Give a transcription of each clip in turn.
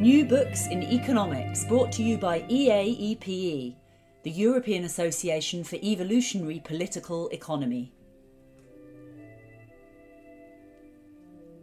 New Books in Economics, brought to you by EAEPE, the European Association for Evolutionary Political Economy.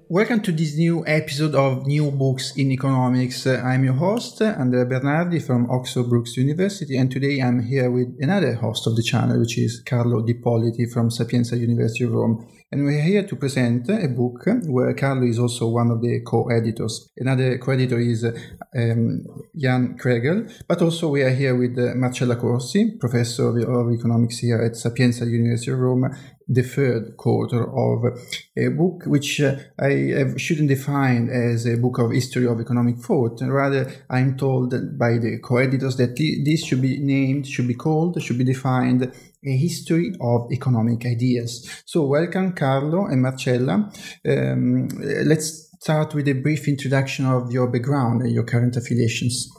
Welcome to this new episode of New Books in Economics. I'm your host, Andrea Bernardi from Oxford Brookes University, and today I'm here with another host of the channel, which is Carlo D'Ippoliti from Sapienza University of Rome. And we're here to present a book where Carlo is also one of the co-editors. Another co-editor is um, Jan Kregel, but also we are here with uh, Marcella Corsi, professor of economics here at Sapienza University of Rome, the third co-author of a book which uh, I shouldn't define as a book of history of economic thought. Rather, I'm told by the co-editors that this should be named, should be called, should be defined a history of economic ideas. So, welcome, Carlo and Marcella. Um, let's start with a brief introduction of your background and your current affiliations.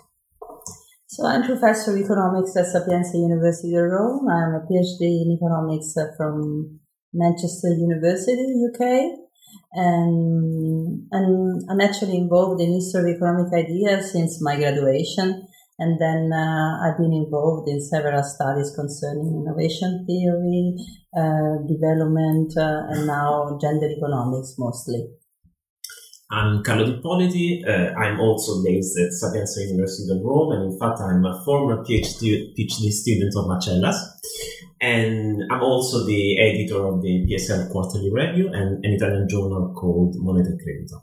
So, I'm professor of economics at Sapienza University of Rome. I'm a PhD in economics from Manchester University, UK. And, and I'm actually involved in history of economic ideas since my graduation. And then uh, I've been involved in several studies concerning innovation theory, uh, development, uh, and now gender economics mostly. I'm Carlo D'Ippoliti. Uh, I'm also based at Sapienza University of Rome, and in fact, I'm a former PhD, PhD student of Marcella's. And I'm also the editor of the PSL Quarterly Review and an Italian journal called Moneta Credito.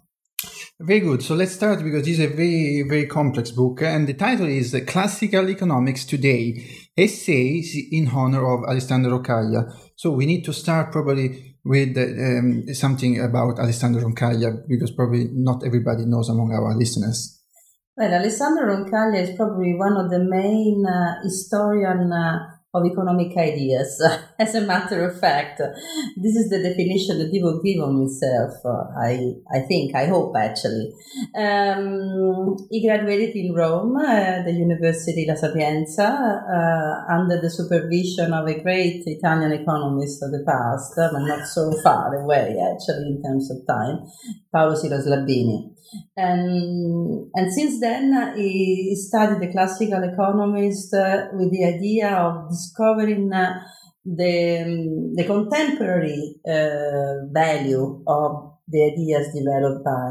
Very good. So let's start because this is a very, very complex book. And the title is Classical Economics Today Essays in Honor of Alessandro Roncaglia. So we need to start probably with um, something about Alessandro Roncaglia because probably not everybody knows among our listeners. Well, Alessandro Roncaglia is probably one of the main uh, historian uh, of economic ideas. As a matter of fact, this is the definition that will give on himself. I, I think, I hope actually. Um, he graduated in Rome, uh, the University La Sapienza, uh, under the supervision of a great Italian economist of the past, but not so far away actually in terms of time, Paolo Sylos Labini. And, and since then, uh, he studied the classical economist uh, with the idea of discovering uh, the, um, the contemporary uh, value of the ideas developed by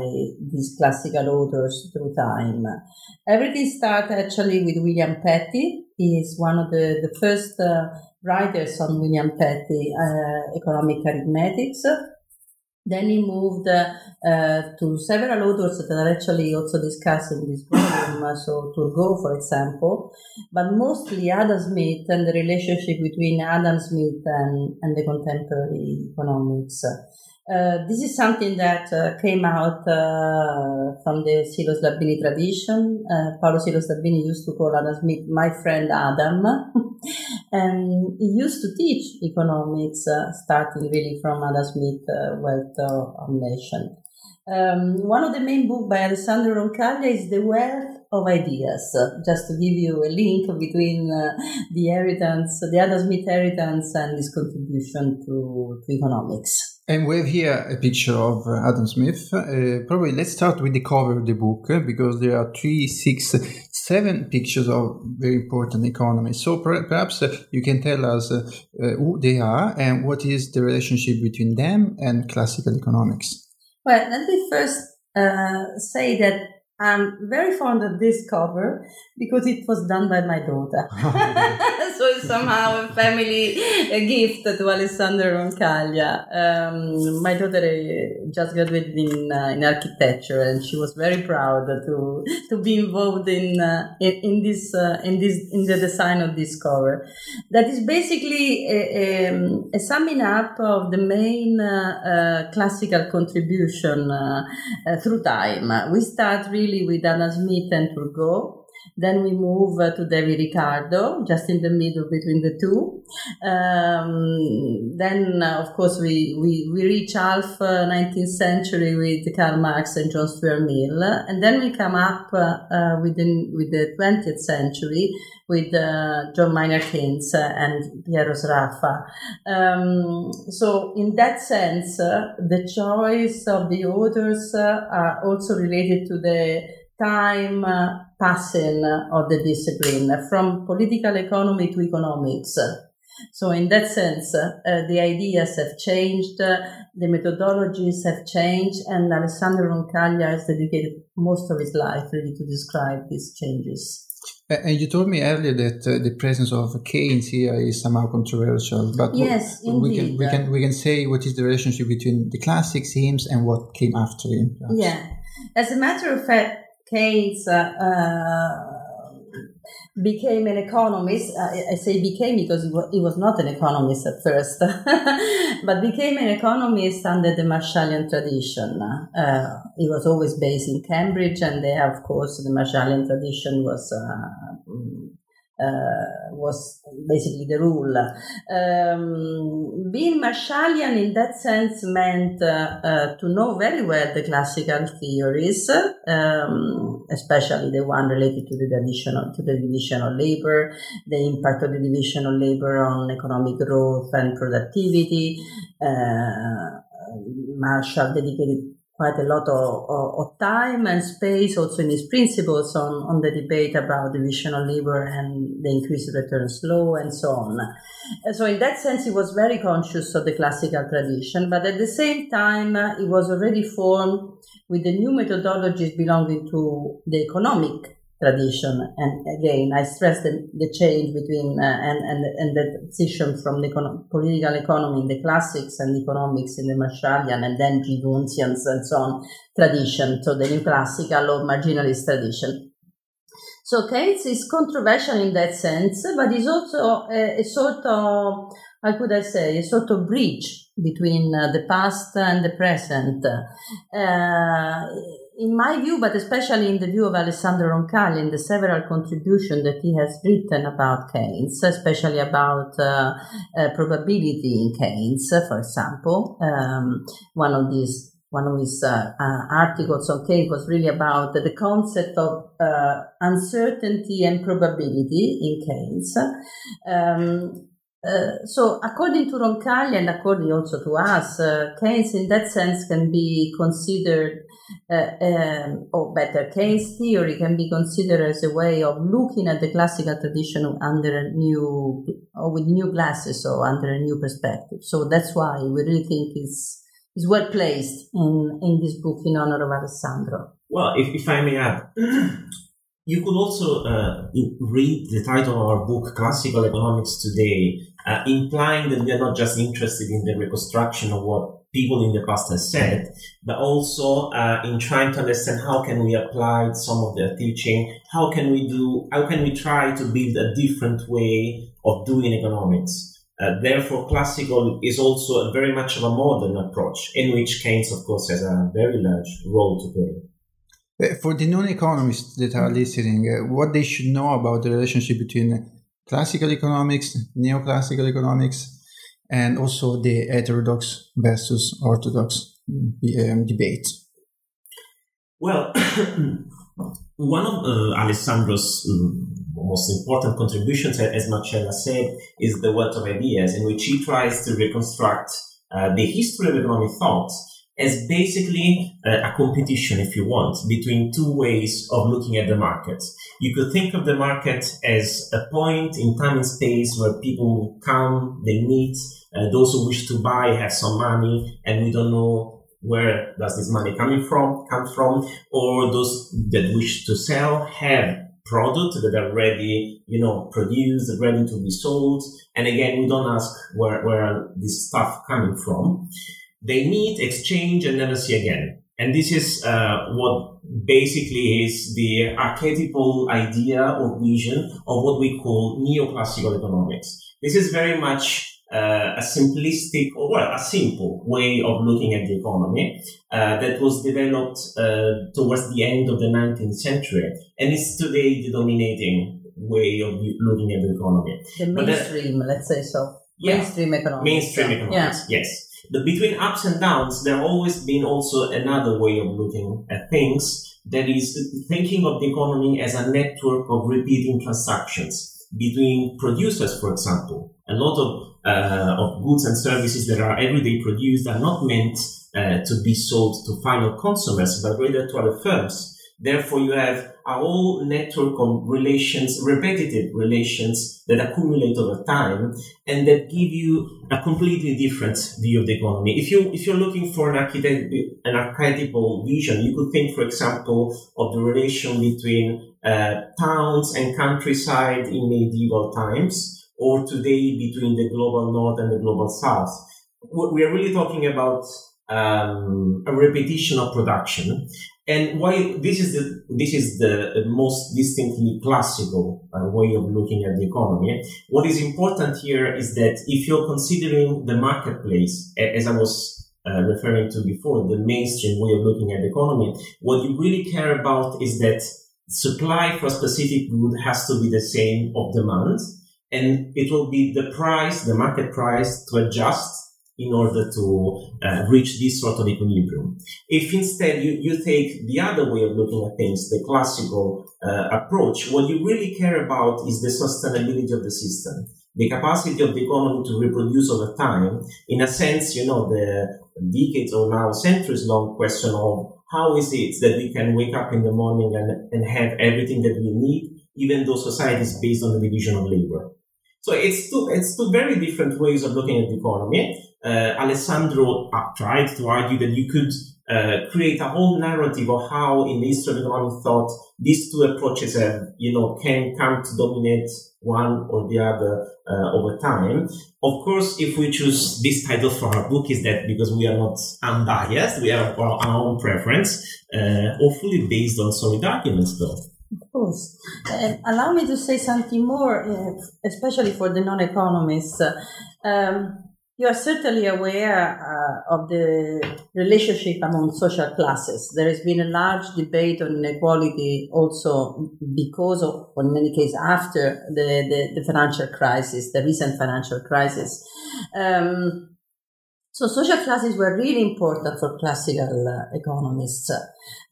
these classical authors through time. Everything started actually with William Petty. He is one of the, the first uh, writers on William Petty, uh, economic arithmetics then he moved uh, to several authors that are actually also discussed in this volume, so Turgot, for example, but mostly Adam Smith and the relationship between Adam Smith and, and the contemporary economics. Uh, this is something that uh, came out uh, from the Sylos Labini tradition. Uh, Paolo Sylos Labini used to call Adam Smith my friend Adam, and he used to teach economics, uh, starting really from Adam Smith, uh, Wealth of Nation. Um, one of the main books by Alessandro Roncaglia is The Wealth of Ideas, just to give you a link between the inheritance, the Adam Smith inheritance, and his contribution to, to economics. And we have here a picture of uh, Adam Smith. Uh, probably let's start with the cover of the book uh, because there are three, six, seven pictures of very important economists. So per- perhaps uh, you can tell us uh, uh, who they are and what is the relationship between them and classical economics. Well, let me first say that I'm very fond of this cover because it was done by my daughter. so it's somehow a family a gift to Alessandro Roncaglia. Um, my daughter uh, just graduated in, uh, in architecture and she was very proud to to be involved in uh, in, in, this uh, in this in the design of this cover. That is basically a, a, a summing up of the main uh, uh, classical contribution through time. We start really with Adam Smith and Turgot. Then we move uh, to David Ricardo, just in the middle between the two. Um, then, uh, of course, we, we, we reach half uh, 19th century with Karl Marx and John Stuart Mill. And then we come up uh, uh, with, the, with the 20th century with uh, John Maynard Keynes and Piero Sraffa. Um, so, in that sense, the choice of the authors are also related to the time passing of the discipline from political economy to economics. So, in that sense, uh, the ideas have changed, uh, the methodologies have changed, and Alessandro Roncaglia has dedicated most of his life really to describe these changes. And you told me earlier that uh, the presence of Keynes here is somehow controversial, but yes, we can we can we can say what is the relationship between the classic themes and what came after him. Perhaps. Yeah, as a matter of fact, Keynes uh, uh, became an economist. I say became because he was not an economist at first, but became an economist under the Marshallian tradition. Uh, he was always based in Cambridge, and there, of course, the Marshallian tradition was uh, uh, was basically the rule. Um, being Marshallian in that sense meant uh, to know very well the classical theories, um, especially the one related to the division of, to the division of labor, the impact of the division of labor on economic growth and productivity. Uh, Marshall dedicated quite a lot of, of, time and space also in his principles on, on the debate about divisional labor and the increased returns law and so on. So in that sense, he was very conscious of the classical tradition, but at the same time, uh, he was already formed with the new methodologies belonging to the economic tradition. And again, I stress the, the change between uh, and, and, and the transition from the political economy in the classics and economics in the Marshallian and then Jevonsian and so on tradition, so the new classical or marginalist tradition. So Keynes is controversial in that sense, but is also a, a sort of, how could I say, a sort of bridge between uh, the past and the present. Uh, in my view, but especially in the view of Alessandro Roncaglia in the several contributions that he has written about Keynes, especially about uh, uh, probability in Keynes, for example, um, one of these one of his uh, uh articles on Keynes was really about the concept of uh, uncertainty and probability in Keynes. Um, uh, so, according to Roncaglia and according also to us, uh, Keynes in that sense can be considered uh, um, or better, Keynes' theory can be considered as a way of looking at the classical tradition under a new, or with new glasses or under a new perspective. So that's why we really think it's, is well placed in, in this book in honor of Alessandro. Well, if, if I may add, you could also uh, read the title of our book, Classical Economics Today, uh, implying that we are not just interested in the reconstruction of what people in the past have said, but also uh, in trying to understand how can we apply some of their teaching, how can we do, how can we try to build a different way of doing economics. Uh, therefore, classical is also very much of a modern approach, in which Keynes, of course, has a very large role to play. Uh, for the non-economists that are listening, uh, what they should know about the relationship between classical economics, neoclassical economics, and also the heterodox versus orthodox um, debate. Well, one of uh, Alessandro's um, most important contributions, as Marcella said, is the wealth of ideas, in which he tries to reconstruct uh, the history of economic thought as basically uh, a competition, if you want, between two ways of looking at the market. You could think of the market as a point in time and space where people come, they meet, uh, those who wish to buy have some money, and we don't know where does this money coming from, come from, or those that wish to sell have products that are ready, you know, produced, ready to be sold. And again, we don't ask where, where this stuff coming from. They meet, exchange, and never see again. And this is uh, what basically is the archetypal idea or vision of what we call neoclassical economics. This is very much uh, a simplistic or well, a simple way of looking at the economy uh, that was developed uh, towards the end of the 19th century and is today the dominating way of looking at the economy. The mainstream, let's say so. Yeah, mainstream economics. Mainstream economics, yeah. yes. But between ups and downs, there always been also another way of looking at things that is thinking of the economy as a network of repeating transactions between producers, for example. A lot of, uh, of goods and services that are everyday produced are not meant uh, to be sold to final consumers, but rather to other firms. Therefore, you have a whole network of relations, repetitive relations that accumulate over time and that give you a completely different view of the economy. If you, if you're looking for an, architect, an archetypal vision, you could think, for example, of the relation between uh, towns and countryside in medieval times or today between the global north and the global south. We are really talking about um, a repetition of production. And why this is the this is the most distinctly classical uh, way of looking at the economy. What is important here is that if you're considering the marketplace, as I was uh, referring to before, the mainstream way of looking at the economy, what you really care about is that supply for a specific good has to be the same of demand, and it will be the price, the market price, to adjust in order to uh, reach this sort of equilibrium. If instead you, you take the other way of looking at things, the classical uh, approach, what you really care about is the sustainability of the system, the capacity of the economy to reproduce over time. In a sense, you know, the decades or now centuries long question of how is it that we can wake up in the morning and, and have everything that we need, even though society is based on the division of labor. So it's two, it's two very different ways of looking at the economy Alessandro tried to argue that you could uh, create a whole narrative of how in the history of economic thought these two approaches have, you know, can come to dominate one or the other uh, over time. Of course, if we choose this title for our book, is that because we are not unbiased, we have our, our own preference, uh, hopefully based on solid arguments, though. Of course. Uh, allow me to say something more, uh, especially for the non-economists. Um, you are certainly aware uh, of the relationship among social classes. There has been a large debate on inequality also because of, or in any case, after the, the, the financial crisis, the recent financial crisis. Um, so social classes were really important for classical uh, economists.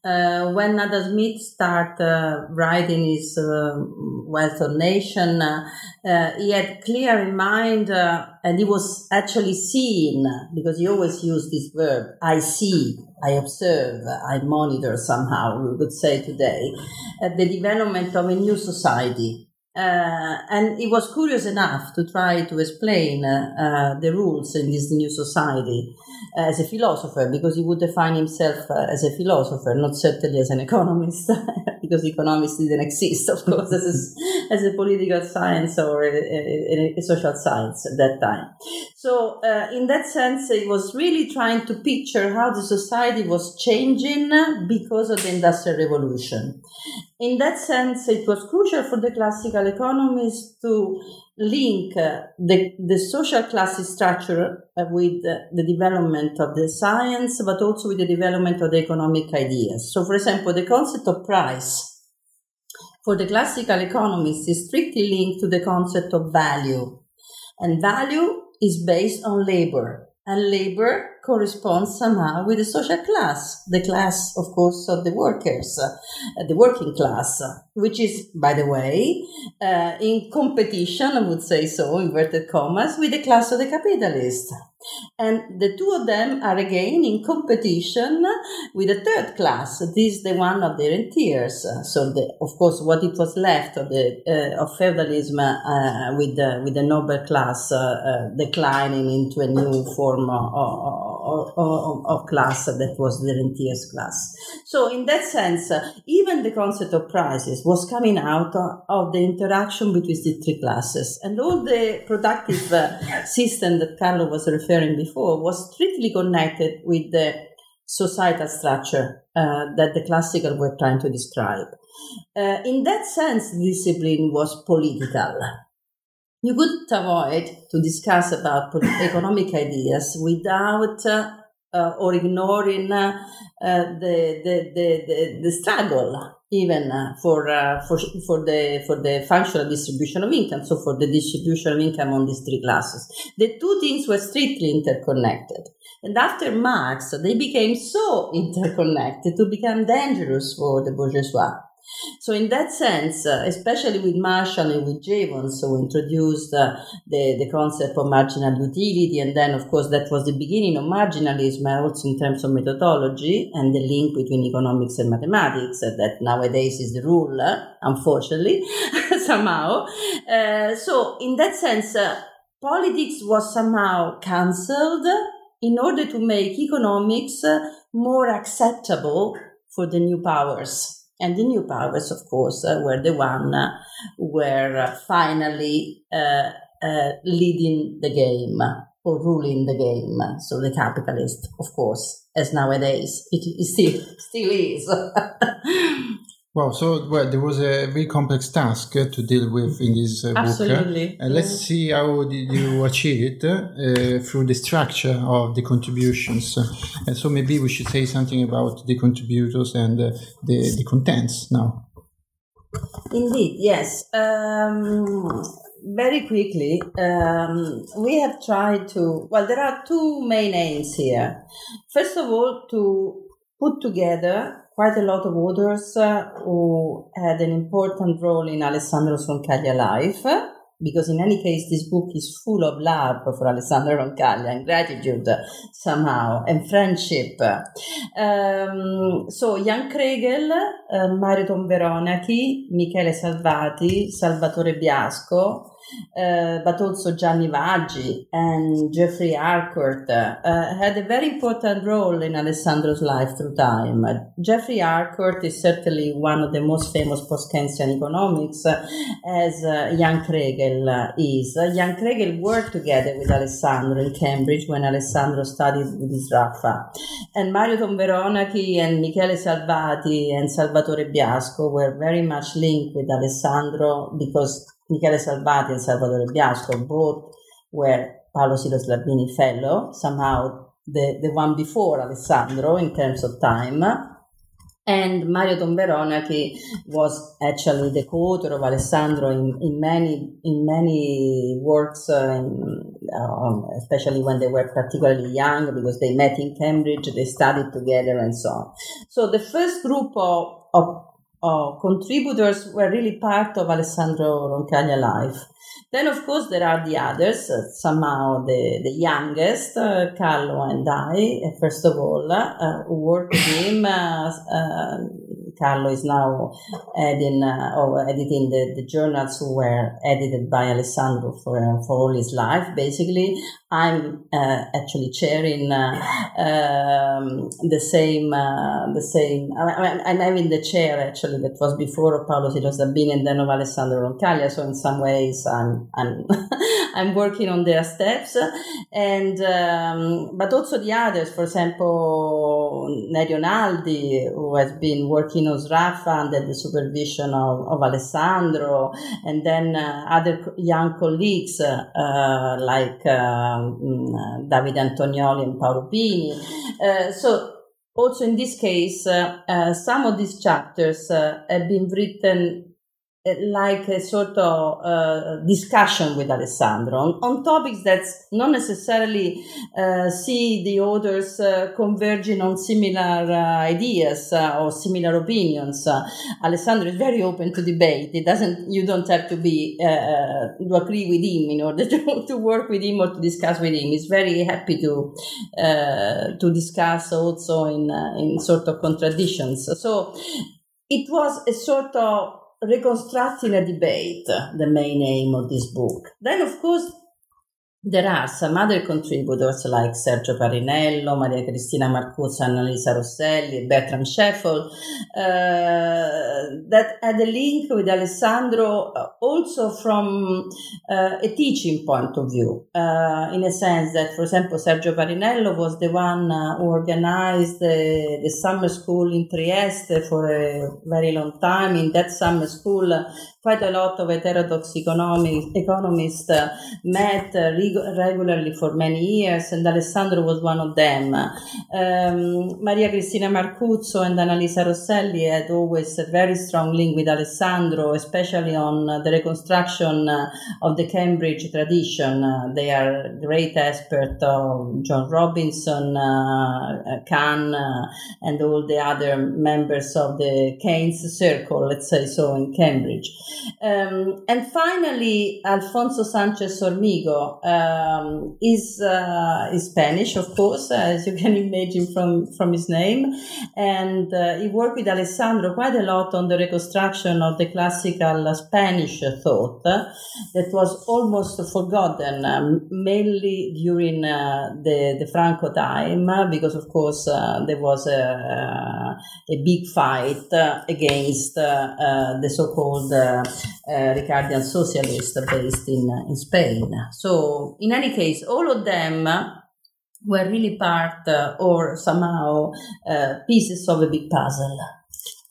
Uh, when Adam Smith started uh, writing his uh, Wealth of Nation, uh, uh, he had clear in mind, and he was actually seeing, because he always used this verb, I see, I observe, I monitor somehow, we would say today, the development of a new society. Uh, and he was curious enough to try to explain uh, the rules in this new society uh, as a philosopher, because he would define himself uh, as a philosopher, not certainly as an economist, because economics didn't exist, of course, as a, as a political science or a, a, a, social science at that time. So, uh, in that sense, he was really trying to picture how the society was changing because of the Industrial Revolution in that sense, it was crucial for the classical economists to link the, the social class structure uh, with the development of the science, but also with the development of the economic ideas. So, for example, the concept of price for the classical economists is strictly linked to the concept of value. And value is based on labor. And labor corresponds somehow with the social class, the class, of course, of the workers, uh, the working class, which is, by the way, uh, in competition, I would say so, inverted commas, with the class of the capitalist. And the two of them are again in competition with the third class. This is the one of the rentiers. So, the, of course, what it was left of the uh, of feudalism uh, with the with the noble class uh, uh declining into a new form of, of, of class that was the rentier's class. So, in that sense, even the concept of prices was coming out of the interaction between the three classes, and all the productive uh, system that Carlo was referring before was strictly connected with the societal structure uh, that the classical were trying to describe. Uh, in that sense, discipline was political you couldn't avoid to discuss about economic ideas without uh, or ignoring uh, the, the, the, the, struggle even uh, for, uh, for, for, the, for the functional distribution of income, so for the distribution of income on these three classes. The two things were strictly interconnected. And after Marx, they became so interconnected to become dangerous for the bourgeoisie. So, in that sense, uh, especially with Marshall and with Jevons, who introduced uh, the, the concept of marginal utility, and then, of course, that was the beginning of marginalism, also in terms of methodology and the link between economics and mathematics, uh, that nowadays is the rule, uh, unfortunately, somehow. Uh, so, in that sense, uh, politics was somehow cancelled in order to make economics more acceptable for the new powers. And the new powers, of course, uh, were the one uh, were finally uh, uh, leading the game or ruling the game. So the capitalist, of course, as nowadays it, it still still is. Wow, so well, there was a very complex task to deal with in this uh, Absolutely. book. Uh, let's yeah. see how did you achieve it uh, through the structure of the contributions. And so maybe we should say something about the contributors and uh, the, the contents now. Indeed, yes. Um, very quickly, um, we have tried to, well, there are two main aims here. First of all, to put together quite a lot of authors who had an important role in Alessandro Roncaglia life. Because in any case, this book is full of love for Alessandro Roncaglia and gratitude somehow and friendship. Um, so Jan Kregel, uh, Mario Tomveronachi, Michele Salvati, Salvatore Biasco, uh, but also Gianni Vaggi and Geoffrey Harcourt uh, had a very important role in Alessandro's life through time. Geoffrey Harcourt is certainly one of the most famous post-Keynesian economics, uh, as Jan Kregel is. Jan Kregel worked together with Alessandro in Cambridge when Alessandro studied with Sraffa. And Mario Tonveronachi and Michele Salvati and Salvatore Biasco were very much linked with Alessandro because Michele Salvati and Salvatore Biasco, both were Paolo Sylos Labini fellow, somehow the, the one before Alessandro in terms of time. And Mario Tonveronachi was actually the co-author of Alessandro in, in many in many works, uh, in, um, especially when they were particularly young, because they met in Cambridge, they studied together, and so on. So the first group of, of uh, contributors were really part of Alessandro Roncaglia life. Then, of course, there are the others, uh, somehow the, the youngest, uh, Carlo and I, uh, first of all, uh, who worked with him. Uh, Carlo is now editing, or editing the, the journals who were edited by Alessandro for, for all his life, basically. I'm uh, actually chairing uh, um, the same uh, the same. I, am having the chair actually that was before Paolo Sylos Labini and then of Alessandro Roncaglia. So in some ways, I'm I'm I'm working on their steps, and um, but also the others. For example, Nerio Naldi, who has been working on Sraffa under the supervision of, of Alessandro, and then uh, other young colleagues uh, like. Um, um, Davide Antonioli and Paolo Pini. Uh, so also in this case, uh, uh, some of these chapters have been written like a sort of uh, discussion with Alessandro on, on, topics that not necessarily uh, see the authors uh, converging on similar uh, ideas uh, or similar opinions. Uh, Alessandro is very open to debate. It doesn't. You don't have to be to agree with him in order to, to work with him or to discuss with him. He's very happy to to discuss also in in sort of contradictions. So it was a sort of reconstructing a debate, the main aim of this book. Then, of course, there are some other contributors like Sergio Parrinello, Maria Cristina Marcuzzo, Annalisa Rosselli, Bertram Schefold uh, that had a link with Alessandro uh, also from uh, a teaching point of view, uh, in a sense that, for example, Sergio Parrinello was the one uh, who organized the, the summer school in Trieste for a very long time. In that summer school, quite a lot of heterodox economists uh, met uh, reg- regularly for many years, and Alessandro was one of them. Um, Maria Cristina Marcuzzo and Annalisa Rosselli had always a very strong link with Alessandro, especially on uh, the reconstruction uh, of the Cambridge tradition. Uh, they are great experts of Joan Robinson, Kahn, and all the other members of the Keynes circle, let's say so, in Cambridge. Um, and finally, Alfonso Sanchez Hormigo um, is, uh, is Spanish, of course, as you can imagine from, from his name. And uh, he worked with Alessandro quite a lot on the reconstruction of the classical Spanish thought that was almost forgotten, um, mainly during uh, the, the Franco time, because, of course, uh, there was a, a big fight against uh, the so called uh, Ricardian socialist based in, in Spain. So, in any case, all of them were really part uh, or somehow uh, pieces of a big puzzle.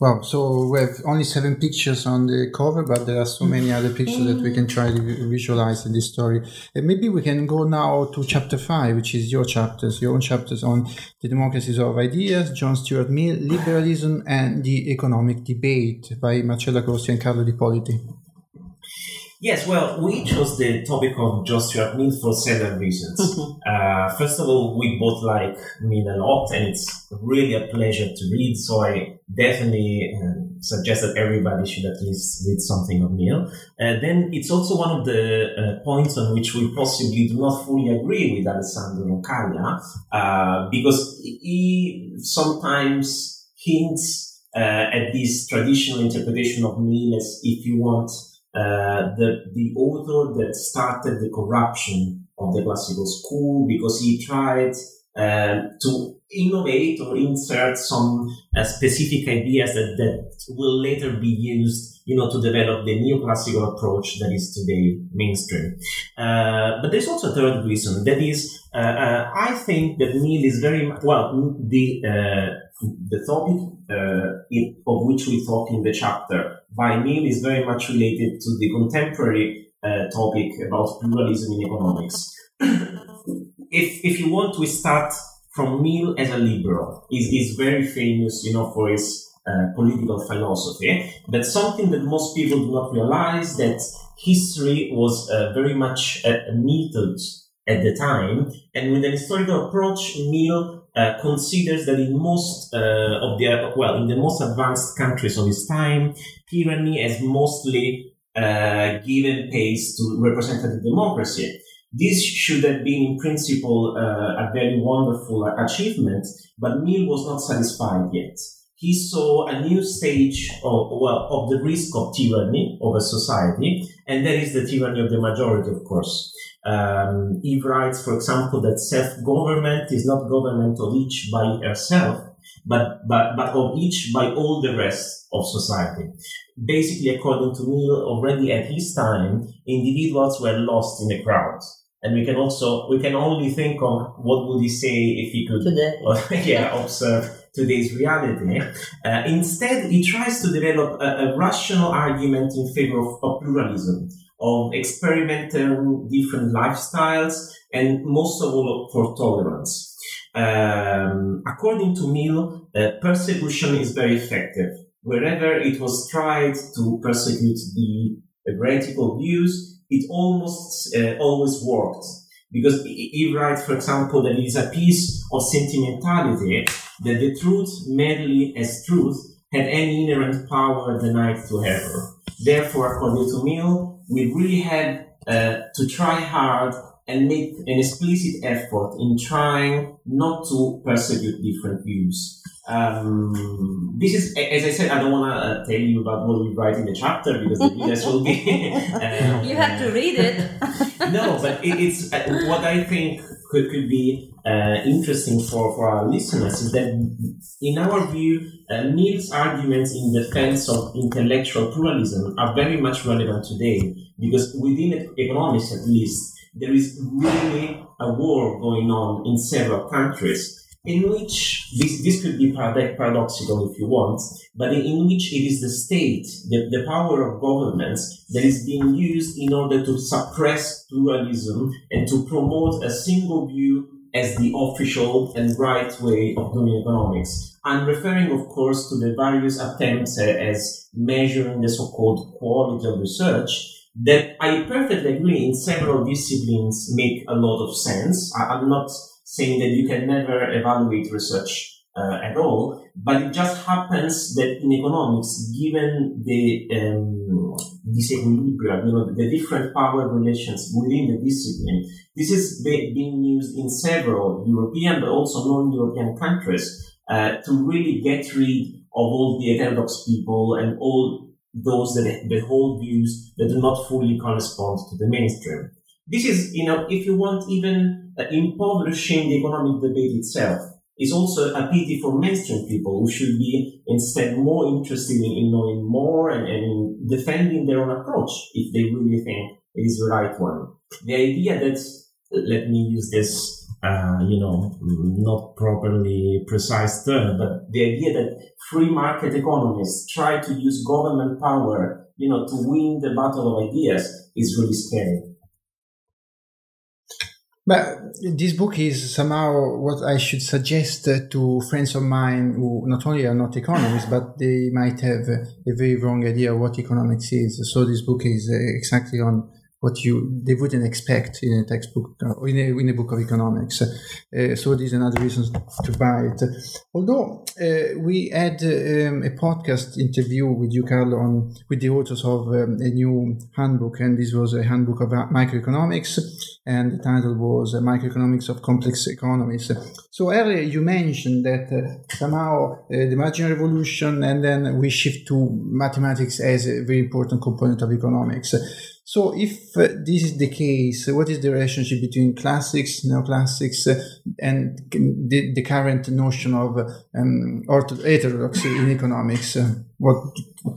Wow, so we have only seven pictures on the cover, but there are so many other pictures that we can try to visualize in this story. And maybe we can go now to chapter five, which is your chapters, your own chapters on the democracies of ideas, John Stuart Mill, liberalism, and the economic debate by Marcella Corsi and Carlo D'Ippoliti. Yes, well, we chose the topic of John Stuart Mill for several reasons. uh, first of all, we both like Mill a lot, and it's really a pleasure to read. So I definitely uh, suggest that everybody should at least read something of Mill. Uh, then it's also one of the uh, points on which we possibly do not fully agree with Alessandro Roncaglia, uh, because he sometimes hints uh, at this traditional interpretation of Mill as, if you want, uh, the the author that started the corruption of the classical school because he tried uh, to innovate or insert some uh, specific ideas that, that will later be used, you know, to develop the neoclassical approach that is today mainstream. Uh, but there's also a third reason that is, uh, uh I think that Mill is very well the uh, the topic uh, in, of which we talk in the chapter by Mill is very much related to the contemporary topic about pluralism in economics. if if you want, we start from Mill as a liberal. He's, he's very famous, you know, for his uh, political philosophy. But something that most people do not realize that history was uh, very much uh, at the time, and with an historical approach, Mill uh, considers that in most uh, of the well, in the most advanced countries of his time, tyranny has mostly uh, given pace to representative democracy. This should have been, in principle, uh, a very wonderful achievement, but Mill was not satisfied yet. He saw a new stage of, well, of the risk of tyranny over society, and that is the tyranny of the majority, of course. Um, he writes, for example, that self-government is not government of each by herself, but, but, but of each by all the rest of society. Basically, according to Mill, already at his time, individuals were lost in the crowd and we can also we can only think of what would he say if he could Today. yeah observe today's reality uh, instead he tries to develop a, a rational argument in favor of, of, pluralism of experimenting different lifestyles and most of all for tolerance. Um, according to mill uh, persecution is very effective. Wherever it was tried to persecute the heretical views it almost uh, always worked. Because he writes, for example, that it is a piece of sentimentality that the truth merely as truth had any inherent power denied to her. Therefore, according to Mill, we really had uh, to try hard and make an explicit effort in trying not to persecute different views. Um, this is, as I said, I don't want to uh, tell you about what we write in the chapter because the readers will be. Uh, you have to read it. no, but it, it's uh, what I think could, could be uh, interesting for, for our listeners is that, in our view, uh, Mill's arguments in defense of intellectual pluralism are very much relevant today because within economics, at least, there is really a war going on in several countries in which this, this could be paradoxical if you want, but in which it is the state, the, the power of governments that is being used in order to suppress pluralism and to promote a single view as the official and right way of doing economics. I'm referring, of course, to the various attempts as measuring the so-called quality of research that I perfectly agree in several disciplines make a lot of sense. I, I'm not saying that you can never evaluate research uh, at all, but it just happens that in economics, given the um, disequilibrium, you know, the different power relations within the discipline, this is being used in several European but also non-European countries uh, to really get rid of all the heterodox people and all those that, that hold views that do not fully correspond to the mainstream. This is, you know, if you want, even uh, impoverishing the economic debate itself is also a pity for mainstream people who should be instead more interested in, in knowing more and, and in defending their own approach if they really think it is the right one. The idea that, let me use this uh, you know, not properly precise term, but the idea that free market economists try to use government power, you know, to win the battle of ideas is really scary. But this book is somehow what I should suggest uh, to friends of mine who not only are not economists, but they might have a very wrong idea of what economics is. So this book is uh, exactly on what you they wouldn't expect in a textbook or in a, in a book of economics. Uh, so this is another reason to buy it. Although uh, we had um, a podcast interview with you, Carlo, on with the authors of um, a new handbook, and this was a handbook of microeconomics, and the title was Microeconomics of Complex Economies. So earlier you mentioned that uh, somehow uh, the marginal revolution, and then we shift to mathematics as a very important component of economics. So, if uh, this is the case, what is the relationship between classics, neoclassics, uh, and the, the, current notion of um, heterodoxy in economics? Uh, what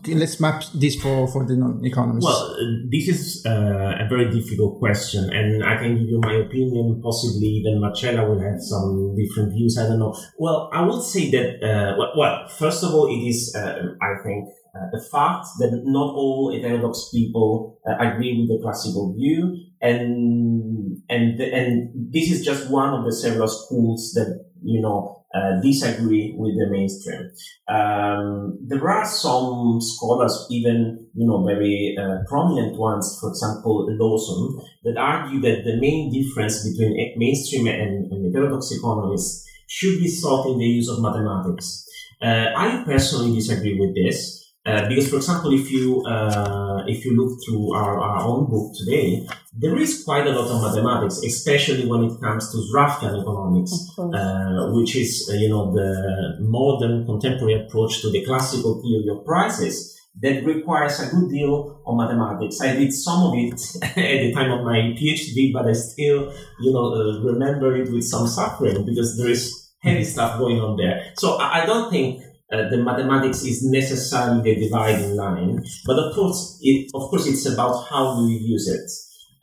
let's map this for, for the non-economists. Well, this is a very difficult question, and I can give you my opinion. Possibly even Marcella will have some different views. I don't know. Well, I would say that. Well, well, first of all, it is, I think, uh, the fact that not all heterodox people uh, agree with the classical view, and and and this is just one of the several schools that you know uh, disagree with the mainstream. Um, there are some scholars, even you know very uh, prominent ones, for example Lawson, that argue that the main difference between mainstream and, and heterodox economists should be sought in the use of mathematics. Uh, I personally disagree with this. Uh, because, for example, if you uh, if you look through our, our own book today, there is quite a lot of mathematics, especially when it comes to Sraffian economics, uh, which is uh, you know the modern contemporary approach to the classical theory of prices that requires a good deal of mathematics. I did some of it at the time of my PhD, but I still you know uh, remember it with some suffering because there is heavy stuff going on there. So I, I don't think uh, the mathematics is necessarily the dividing line, but of course, it, of course, it's about how do you use it.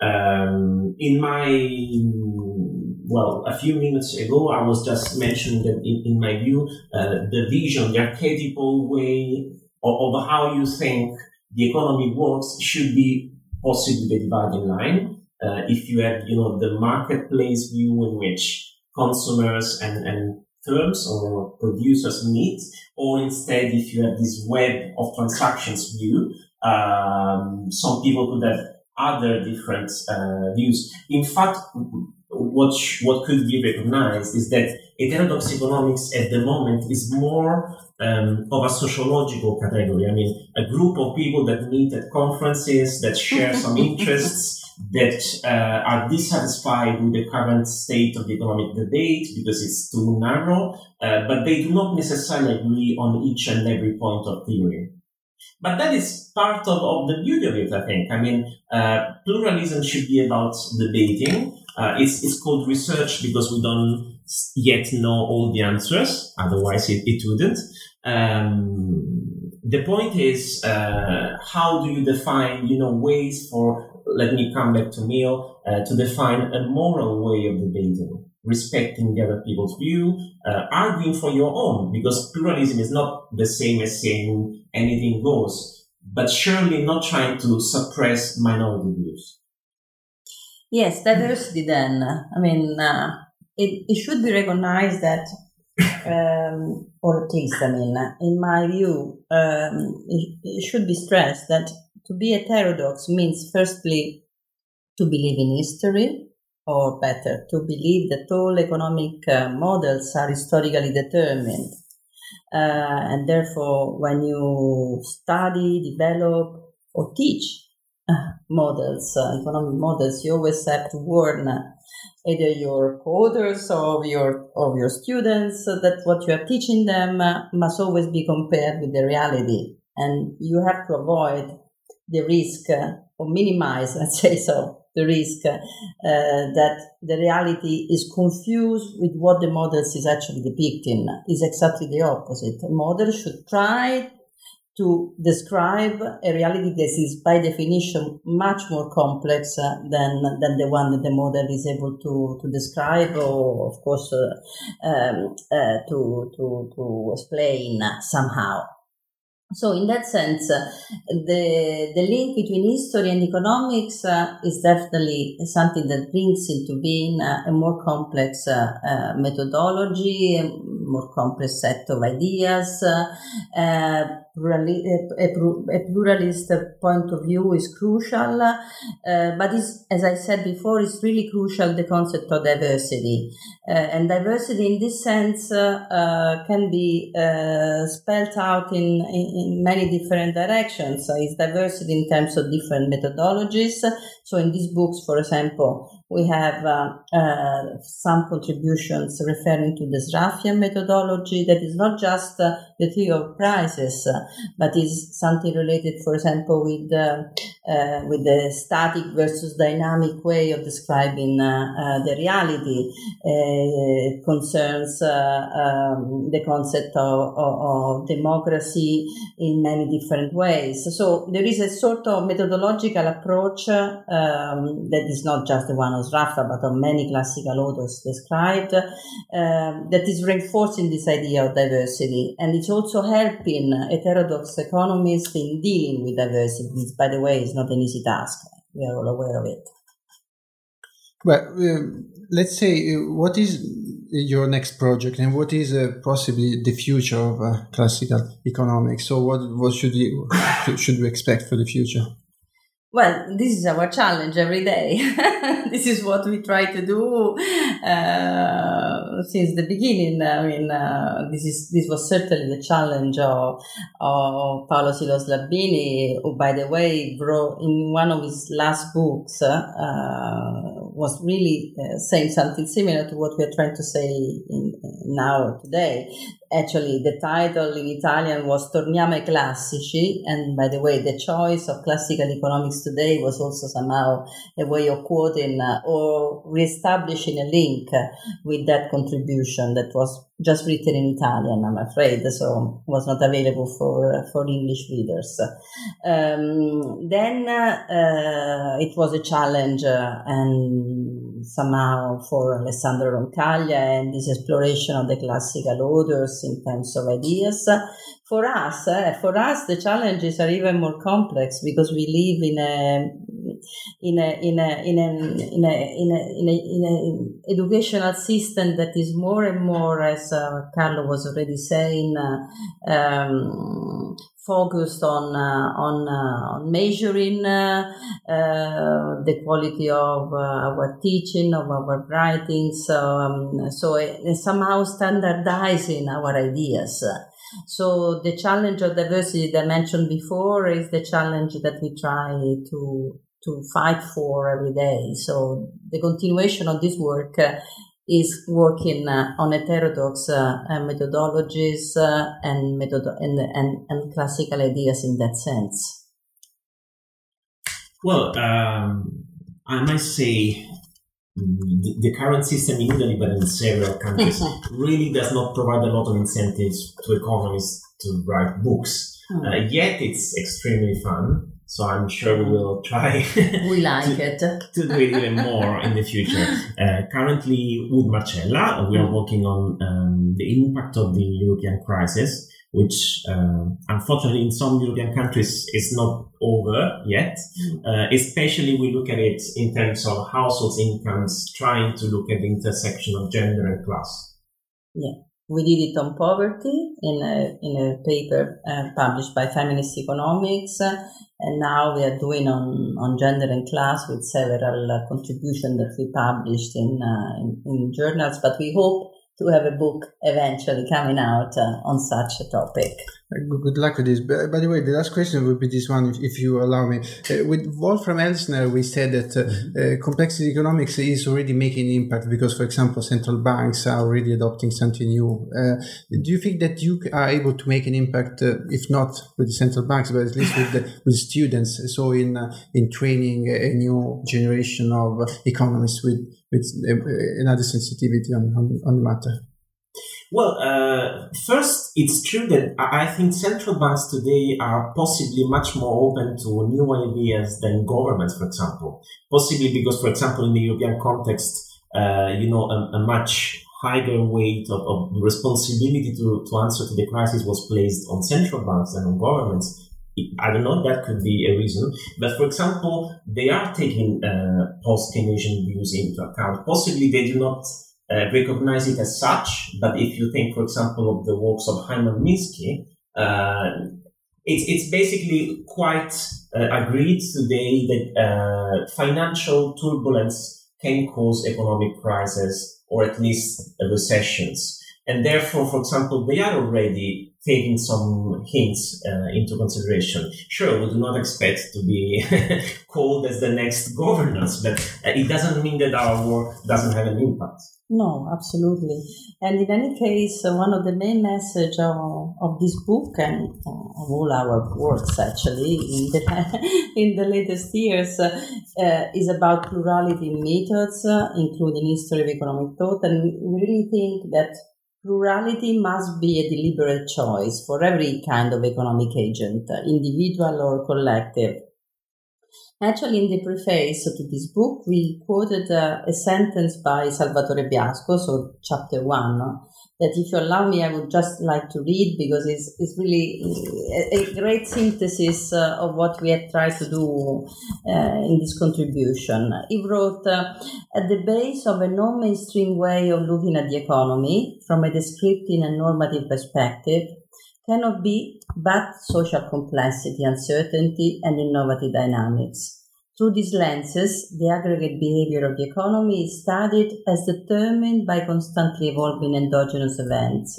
Um, in my well, a few minutes ago, I was just mentioning that in, in my view, uh, the vision, the archetypal way of, of, how you think the economy works should be possibly the dividing line. Uh, if you have, you know, the marketplace view in which consumers and, and firms or producers meet, or instead, if you have this web of transactions view, um, some people could have other different uh, views. In fact, what sh- what could be recognized is that heterodox economics at the moment is more um, of a sociological category. I mean, a group of people that meet at conferences that share some interests that uh, are dissatisfied with the current state of the economic debate because it's too narrow, uh, but they do not necessarily agree on each and every point of theory. But that is part of, of the beauty of it, I think. I mean, uh, pluralism should be about debating. Uh, it's, it's called research because we don't yet know all the answers. Otherwise, it, it wouldn't. Um, the point is, uh, how do you define, you know, ways for, let me come back to Mill, uh, to define a moral way of debating, respecting the other people's view, uh, arguing for your own, because pluralism is not the same as saying anything goes, but surely not trying to suppress minority views. Yes, diversity then. I mean, uh, it, it should be recognized that um, or at least, I mean, in my view, um, it, it, should be stressed that to be a heterodox means firstly to believe in history, or better, to believe that all economic uh, models are historically determined. Uh, and therefore, when you study, develop, or teach uh, models, uh, economic models, you always have to warn either your co-authors or your of your students that what you are teaching them uh, must always be compared with the reality and you have to avoid the risk uh, or minimize let's say so the risk uh, that the reality is confused with what the models is actually depicting is exactly the opposite a model should try to describe a reality that is by definition much more complex uh, than than the one that the model is able to, to describe or of course uh, um, uh, to, to, to explain somehow. So in that sense, uh, the, the link between history and economics uh, is definitely something that brings into being uh, a more complex methodology, a more complex set of ideas, a, pluralist point of view is crucial, uh, but as I said before, it's really crucial the concept of diversity. Uh, and diversity in this sense uh, uh can be uh, spelled out in, in, in, many different directions. So it's diversity in terms of different methodologies. So in these books, for example, we have uh, uh, some contributions referring to the Sraffian methodology that is not just uh, the theory of prices, uh, but is something related, for example, with uh, uh, with the static versus dynamic way of describing the reality. it concerns um, the concept of, of, of, democracy in many different ways. So there is a sort of methodological approach um, that is not just the one Sraffa, but of many classical authors described, um, that is reinforcing this idea of diversity. And it's also helping heterodox economists in dealing with diversity, which, by the way, is not an easy task. We are all aware of it. Well, uh, let's say, uh, what is your next project and what is uh, possibly the future of uh, classical economics? So, what, what should, you, should we expect for the future? Well, this is our challenge every day. this is what we try to do uh, since the beginning. I mean, uh, this is this was certainly the challenge of, of Paolo Sylos Labini, who, by the way, wrote in one of his last books, uh, was really uh, saying something similar to what we are trying to say in, now today. Actually the title in Italian was Torniamo ai classici and by the way the choice of classical economics today was also somehow a way of quoting uh, or reestablishing a link with that contribution that was just written in Italian I'm afraid so was not available for for English readers um, then uh, it was a challenge uh, and somehow for Alessandro Roncaglia and this exploration of the classical authors in terms of ideas. For us, uh, for us, the challenges are even more complex because we live in a in a in a in a in a in a, in a, in a educational system that is more and more, as uh, Carlo was already saying, uh, um, focused on uh, on uh, on measuring uh, uh the quality of our teaching of our writings um, so somehow standardizing our ideas. So the challenge of diversity that I mentioned before is the challenge that we try to to fight for every day. So the continuation of this work uh, is working uh, on heterodox uh, methodologies and, method- and, and, and classical ideas in that sense. Well, um, I must say the, the, current system in Italy, but in several countries, really does not provide a lot of incentives to economists to write books. Mm. Uh, yet it's extremely fun. So I'm sure we will try. we like to, it to do it even more in the future. Uh, currently, with Marcella, we are hmm. working on um, the impact of the European crisis which uh, unfortunately in some European countries is not over yet. Mm. Uh, especially we look at it in terms of households incomes, trying to look at the intersection of gender and class. Yeah. We did it on poverty in a, in a paper uh, published by Feminist Economics, and now we are doing on, on gender and class with several uh, contributions that we published in, uh, in, in journals. But we hope to have a book eventually coming out uh, on such a topic. Good luck with this. By the way, the last question would be this one, if you allow me. Uh, with Wolfram Elsner, we said that uh, uh, complexity economics is already making impact because, for example, central banks are already adopting something new. Uh, do you think that you are able to make an impact, uh, if not with the central banks, but at least with the, with students? So in uh, in training a new generation of economists with with another sensitivity on, on, on the matter. Well, uh, first, it's true that I think central banks today are possibly much more open to new ideas than governments, for example. Possibly because, for example, in the European context, uh, you know, a, a, much higher weight of, of responsibility to, to answer to the crisis was placed on central banks than on governments. I don't know, that could be a reason. But for example, they are taking uh, post Keynesian views into account. Possibly they do not uh, recognize it as such, but if you think, for example, of the works of Hyman Minsky, uh, it's, it's basically quite uh, agreed today that uh, financial turbulence can cause economic crisis or at least recessions. And therefore, for example, they are already taking some hints uh, into consideration. Sure, we do not expect to be called as the next governance, but uh, it doesn't mean that our work doesn't have an impact. No, absolutely. And in any case, uh, one of the main message of, of this book and of all our works actually in the, in the latest years uh, uh, is about plurality in methods, uh, including history of economic thought. And we really think that Plurality must be a deliberate choice for every kind of economic agent, individual or collective. Actually, in the preface to this book, we quoted uh, a sentence by Salvatore Biasco, so chapter one, that if you allow me, I would just like to read because it's, it's really a, a great synthesis uh, of what we have tried to do uh, in this contribution. He wrote, uh, at the base of a non-mainstream way of looking at the economy from a descriptive and normative perspective cannot be but social complexity, uncertainty, and innovative dynamics. Through these lenses, the aggregate behavior of the economy is studied as determined by constantly evolving endogenous events,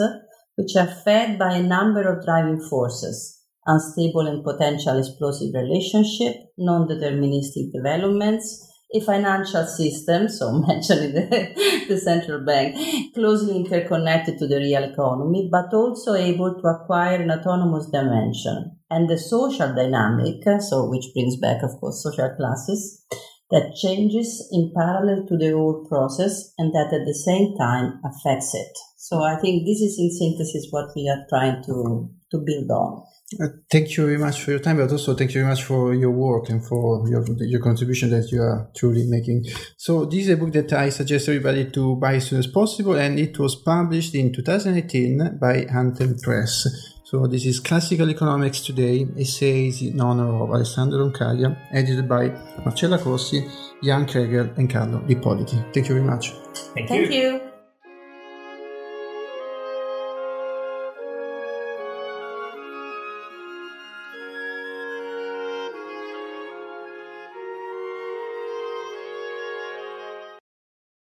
which are fed by a number of driving forces unstable and potential explosive relationship, non deterministic developments, a financial system, so mentioning the, the central bank, closely interconnected to the real economy, but also able to acquire an autonomous dimension. And the social dynamic, so which brings back, of course, social classes, that changes in parallel to the whole process and that at the same time affects it. So I think this is in synthesis what we are trying to, to build on. Uh, thank you very much for your time, but also thank you very much for your work and for your, your contribution that you are truly making. So this is a book that I suggest everybody to buy as soon as possible, and it was published in 2018 by Anthem Press. So this is Classical Economics Today, essays in honor of Alessandro Roncaglia, edited by Marcella Corsi, Jan Kregel, and Carlo D'Ippoliti. Thank you very much. Thank you. Thank you.